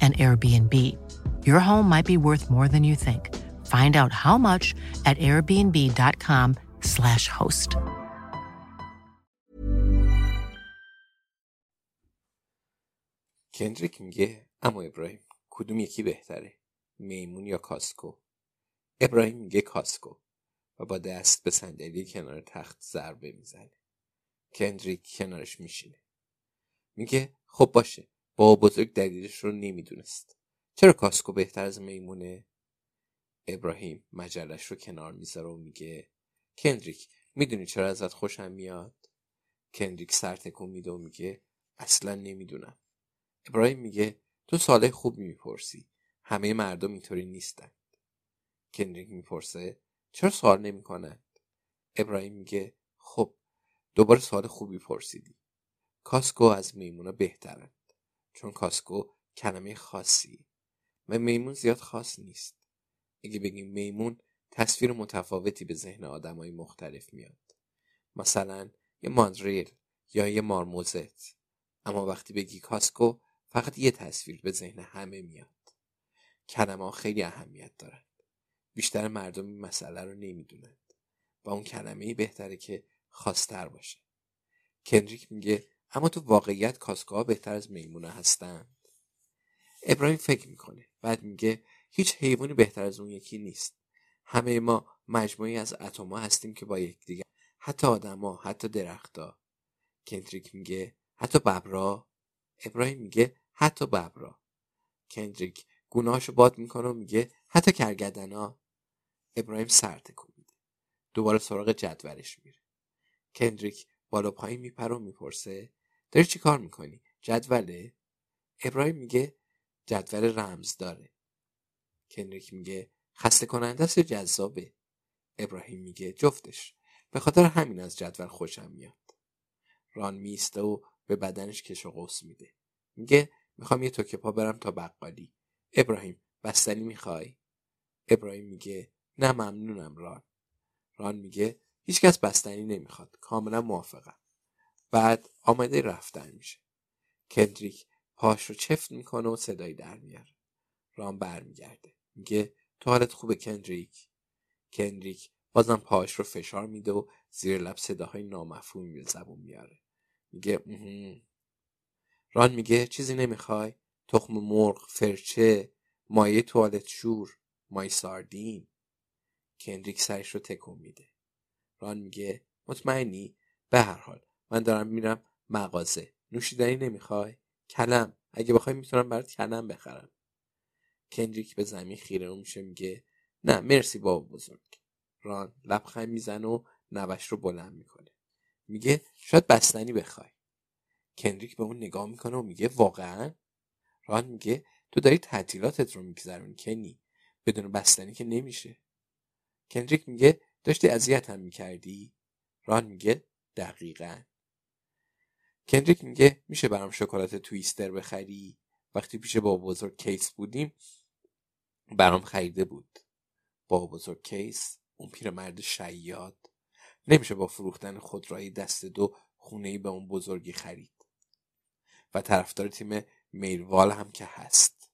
an Airbnb. Your home might be worth more than you think. Find out how much at airbnb.com/slash host. کندریک میگه اما ابراهیم کدوم یکی بهتره میمون یا کاسکو ابراهیم میگه کاسکو و با دست به صندلی کنار تخت ضربه می‌زنه کندریک کنارش میشینه میگه خب باشه با بزرگ دلیلش رو نمی‌دونست. چرا کاسکو بهتر از میمونه ابراهیم مجلش رو کنار می‌ذاره و میگه کندریک می‌دونی چرا ازت خوشم میاد؟ کندریک سر تکون میده و میگه اصلا نمی‌دونم. ابراهیم میگه تو ساله خوب می‌پرسی. همه مردم اینطوری نیستند کندریک می‌پرسه چرا سوال نمی‌کنند؟ ابراهیم میگه خب دوباره سوال خوبی پرسیدی. کاسکو از میمونا بهترند چون کاسکو کلمه خاصی. و میمون زیاد خاص نیست. اگه بگیم میمون تصویر متفاوتی به ذهن آدمای مختلف میاد. مثلا یه ماندریل یا یه مارموزت. اما وقتی بگی کاسکو فقط یه تصویر به ذهن همه میاد. کلمه ها خیلی اهمیت دارند بیشتر مردم این مسئله رو نمی‌دونند و اون کلمه بهتره که خاصتر باشه. کندریک میگه اما تو واقعیت کاسکوها بهتر از میمونه هستند ابراهیم فکر می‌کنه. بعد میگه هیچ حیوانی بهتر از اون یکی نیست. همه ما مجموعی از اتمها هستیم که با یکدیگر حتی آدما حتی درختها. کندریک میگه حتی ببرا. ابراهیم میگه حتی ببرا. کندریک گناهشو باد می‌کنه و میگه حتی کرگدنا. ابراهیم سر تکون میده. دوباره سراغ جدولش میره. کندریک بالا پایین میپره و می‌پرسه داری چی کار می‌کنی؟ جدوله؟ ابراهیم میگه جدول رمز داره. کنریک میگه خسته کننده است جذابه. ابراهیم میگه جفتش. به خاطر همین از جدول خوشم میاد. ران میسته و به بدنش کش و قوس میده. میگه می‌خوام یه توکه پا برم تا بقالی. ابراهیم بستنی می‌خوای؟ ابراهیم میگه نه ممنونم ران. ران میگه هیچکس بستنی نمی‌خواد. کاملا موافقم. بعد آمده رفتن میشه. کندریک پاش رو چفت می‌کنه و صدایی در میاره. رام برمیگرده. میگه تو حالت خوبه کندریک؟ کندریک بازم پاش رو فشار میده و زیر لب صداهای نامفهومی به زبون میاره. میگه ران میگه چیزی نمی‌خوای؟ تخم مرغ فرچه مایه توالت شور مای ساردین. کندریک سرش رو تکون میده. ران میگه مطمئنی؟ به هر حال من دارم میرم مغازه. نوشیدنی نمی‌خوای؟ کلم. اگه بخوای می‌تونم برات کلم بخرم. کندریک به زمین خیره میشه میگه نه مرسی بابا بزرگ. ران لبخند می‌زنه و نوش رو بلند می‌کنه. میگه شاید بستنی بخوای. کندریک به اون نگاه می‌کنه و میگه واقعا؟ ران میگه تو داری تعطیلاتت رو میگذرونی کنی. بدون بستنی که نمیشه. کندریک میگه داشتی اذیت هم می‌کردی؟ ران میگه دقیقا. کندریک میگه میشه برام شکلات تویستر بخری؟ وقتی پیش بابا بزرگ کیس بودیم برام خریده بود. بابا بزرگ کیس اون پیرمرد شیاد. نمیشه با فروختن خودروی دست دو خونه ای به اون بزرگی خرید. و طرفدار تیم میروال هم که هست.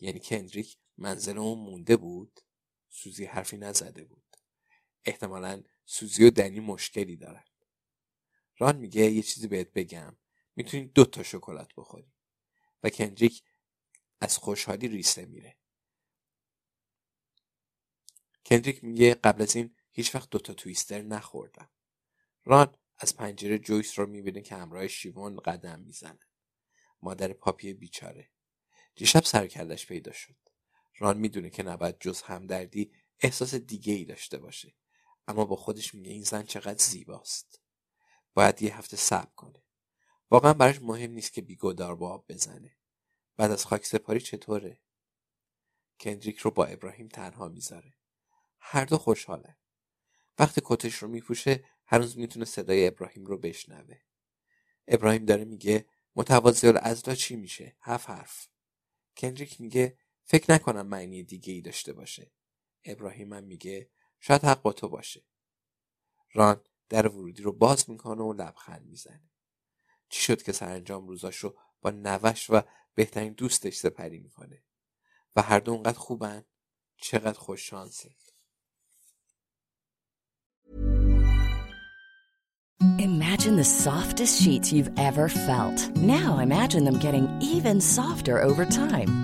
یعنی کندریک منزل اون مونده بود سوزی حرفی نزده بود. احتمالا سوزی و دنی مشکلی دارن. ران میگه یه چیزی بهت بگم. می‌تونی دو تا شکلات بخوری. و کندریک از خوشحالی ریسه میره. کندریک میگه قبل از این هیچ وقت دوتا تویستر نخوردم. ران از پنجره جویس رو می‌بینه که همراه شیوان قدم می‌زنه. مادر پاپی بیچاره. دیشب سرکلش پیدا شد. ران می‌دونه که نباید جز همدردی احساس دیگه ای داشته باشه. اما با خودش میگه این زن چقدر زیباست. باید یه هفته صبر کنه. واقعا براش مهم نیست که بیگودار با آب بزنه. بعد از خاک سپاری چطوره؟ کندریک رو با ابراهیم تنها می‌ذاره. هر دو خوشحالن وقتی کتش رو میپوشه هنوز می‌تونه صدای ابراهیم رو بشنوه. ابراهیم داره میگه متوازی الازدا چی میشه؟ هفت حرف. کندریک میگه فکر نکنم معنی دیگه ای داشته باشه. ابراهیم هم میگه شاید حق با تو باشه. ران در ورودی رو باز می‌کنه و لبخند می‌زنه چی شد که سرانجام روزاش رو با نوش و بهترین دوستش سپری می‌کنه و هر دو اونقدر خوبن چقدر خوش شانسه Imagine the softest sheets you've ever felt. Now imagine them getting even softer over time.